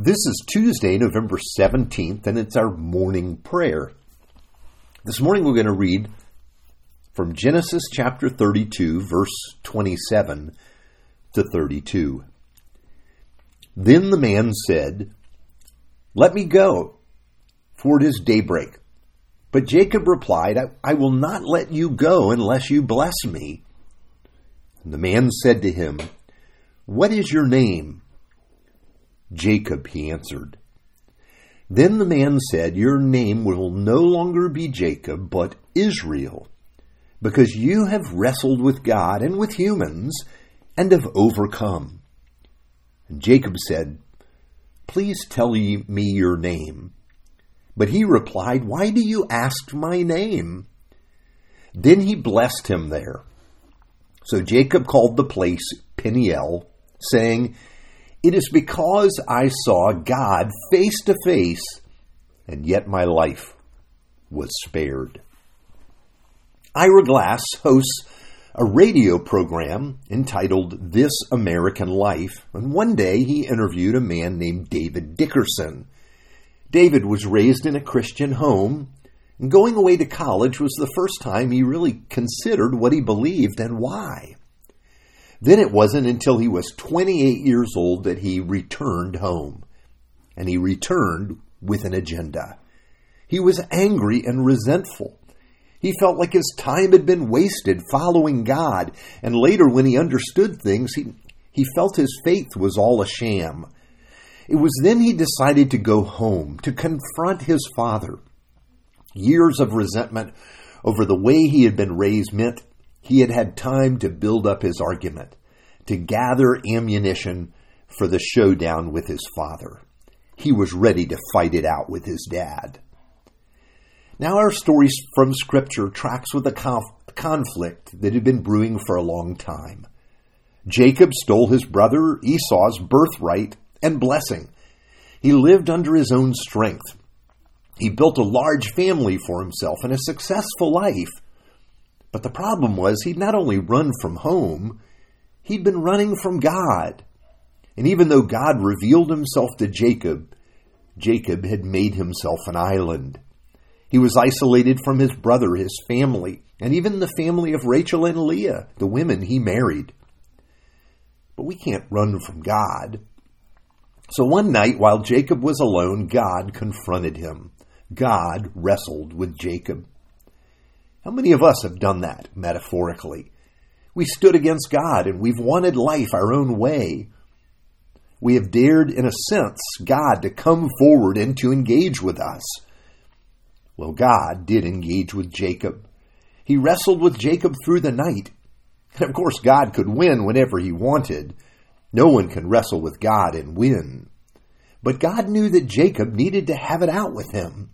This is Tuesday, November 17th, and it's our morning prayer. This morning we're going to read from Genesis chapter 32, verse 27 to 32. Then the man said, Let me go, for it is daybreak. But Jacob replied, I, I will not let you go unless you bless me. And the man said to him, What is your name? Jacob, he answered. Then the man said, Your name will no longer be Jacob, but Israel, because you have wrestled with God and with humans and have overcome. And Jacob said, Please tell me your name. But he replied, Why do you ask my name? Then he blessed him there. So Jacob called the place Peniel, saying, It is because I saw God face to face, and yet my life was spared. Ira Glass hosts a radio program entitled This American Life, and one day he interviewed a man named David Dickerson. David was raised in a Christian home, and going away to college was the first time he really considered what he believed and why. Then it wasn't until he was 28 years old that he returned home. And he returned with an agenda. He was angry and resentful. He felt like his time had been wasted following God, and later when he understood things, he, he felt his faith was all a sham. It was then he decided to go home, to confront his father. Years of resentment over the way he had been raised meant he had had time to build up his argument, to gather ammunition for the showdown with his father. He was ready to fight it out with his dad. Now, our story from Scripture tracks with a conf- conflict that had been brewing for a long time. Jacob stole his brother Esau's birthright and blessing. He lived under his own strength. He built a large family for himself and a successful life. But the problem was he'd not only run from home, he'd been running from God. And even though God revealed himself to Jacob, Jacob had made himself an island. He was isolated from his brother, his family, and even the family of Rachel and Leah, the women he married. But we can't run from God. So one night, while Jacob was alone, God confronted him. God wrestled with Jacob. How many of us have done that, metaphorically? We stood against God and we've wanted life our own way. We have dared, in a sense, God to come forward and to engage with us. Well, God did engage with Jacob. He wrestled with Jacob through the night. And of course, God could win whenever he wanted. No one can wrestle with God and win. But God knew that Jacob needed to have it out with him.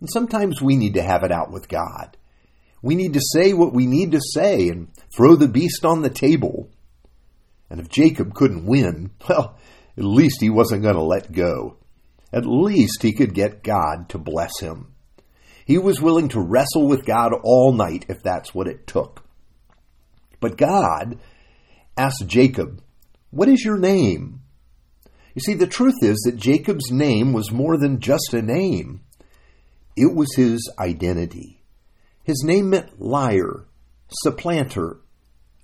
And sometimes we need to have it out with God. We need to say what we need to say and throw the beast on the table. And if Jacob couldn't win, well, at least he wasn't going to let go. At least he could get God to bless him. He was willing to wrestle with God all night if that's what it took. But God asked Jacob, What is your name? You see, the truth is that Jacob's name was more than just a name, it was his identity. His name meant liar, supplanter,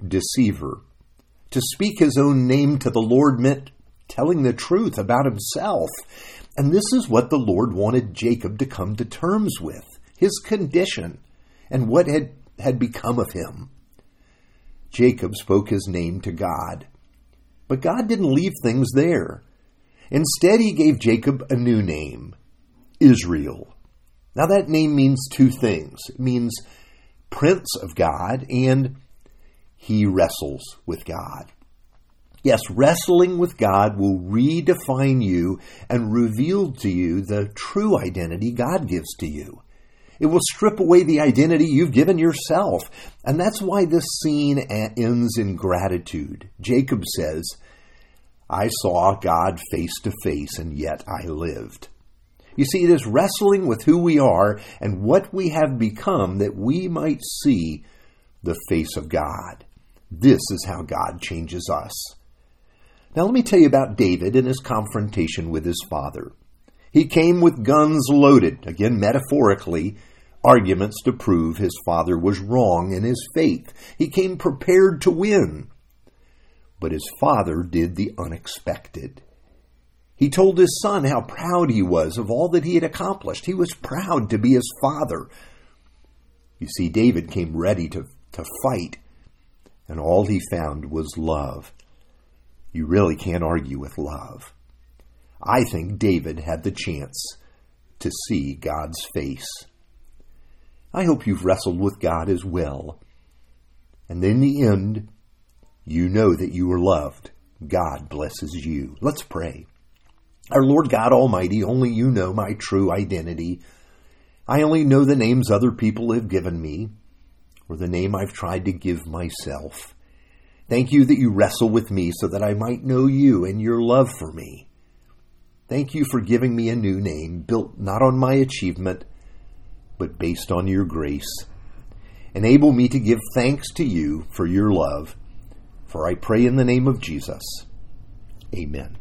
deceiver. To speak his own name to the Lord meant telling the truth about himself. And this is what the Lord wanted Jacob to come to terms with his condition and what had, had become of him. Jacob spoke his name to God. But God didn't leave things there. Instead, he gave Jacob a new name Israel. Now, that name means two things it means Prince of God and he wrestles with God. Yes, wrestling with God will redefine you and reveal to you the true identity God gives to you. It will strip away the identity you've given yourself. And that's why this scene ends in gratitude. Jacob says, I saw God face to face, and yet I lived. You see, it is wrestling with who we are and what we have become that we might see the face of God. This is how God changes us. Now, let me tell you about David and his confrontation with his father. He came with guns loaded, again metaphorically, arguments to prove his father was wrong in his faith. He came prepared to win. But his father did the unexpected. He told his son how proud he was of all that he had accomplished. He was proud to be his father. You see, David came ready to, to fight, and all he found was love. You really can't argue with love. I think David had the chance to see God's face. I hope you've wrestled with God as well. And in the end, you know that you are loved. God blesses you. Let's pray. Our Lord God Almighty, only you know my true identity. I only know the names other people have given me, or the name I've tried to give myself. Thank you that you wrestle with me so that I might know you and your love for me. Thank you for giving me a new name, built not on my achievement, but based on your grace. Enable me to give thanks to you for your love, for I pray in the name of Jesus. Amen.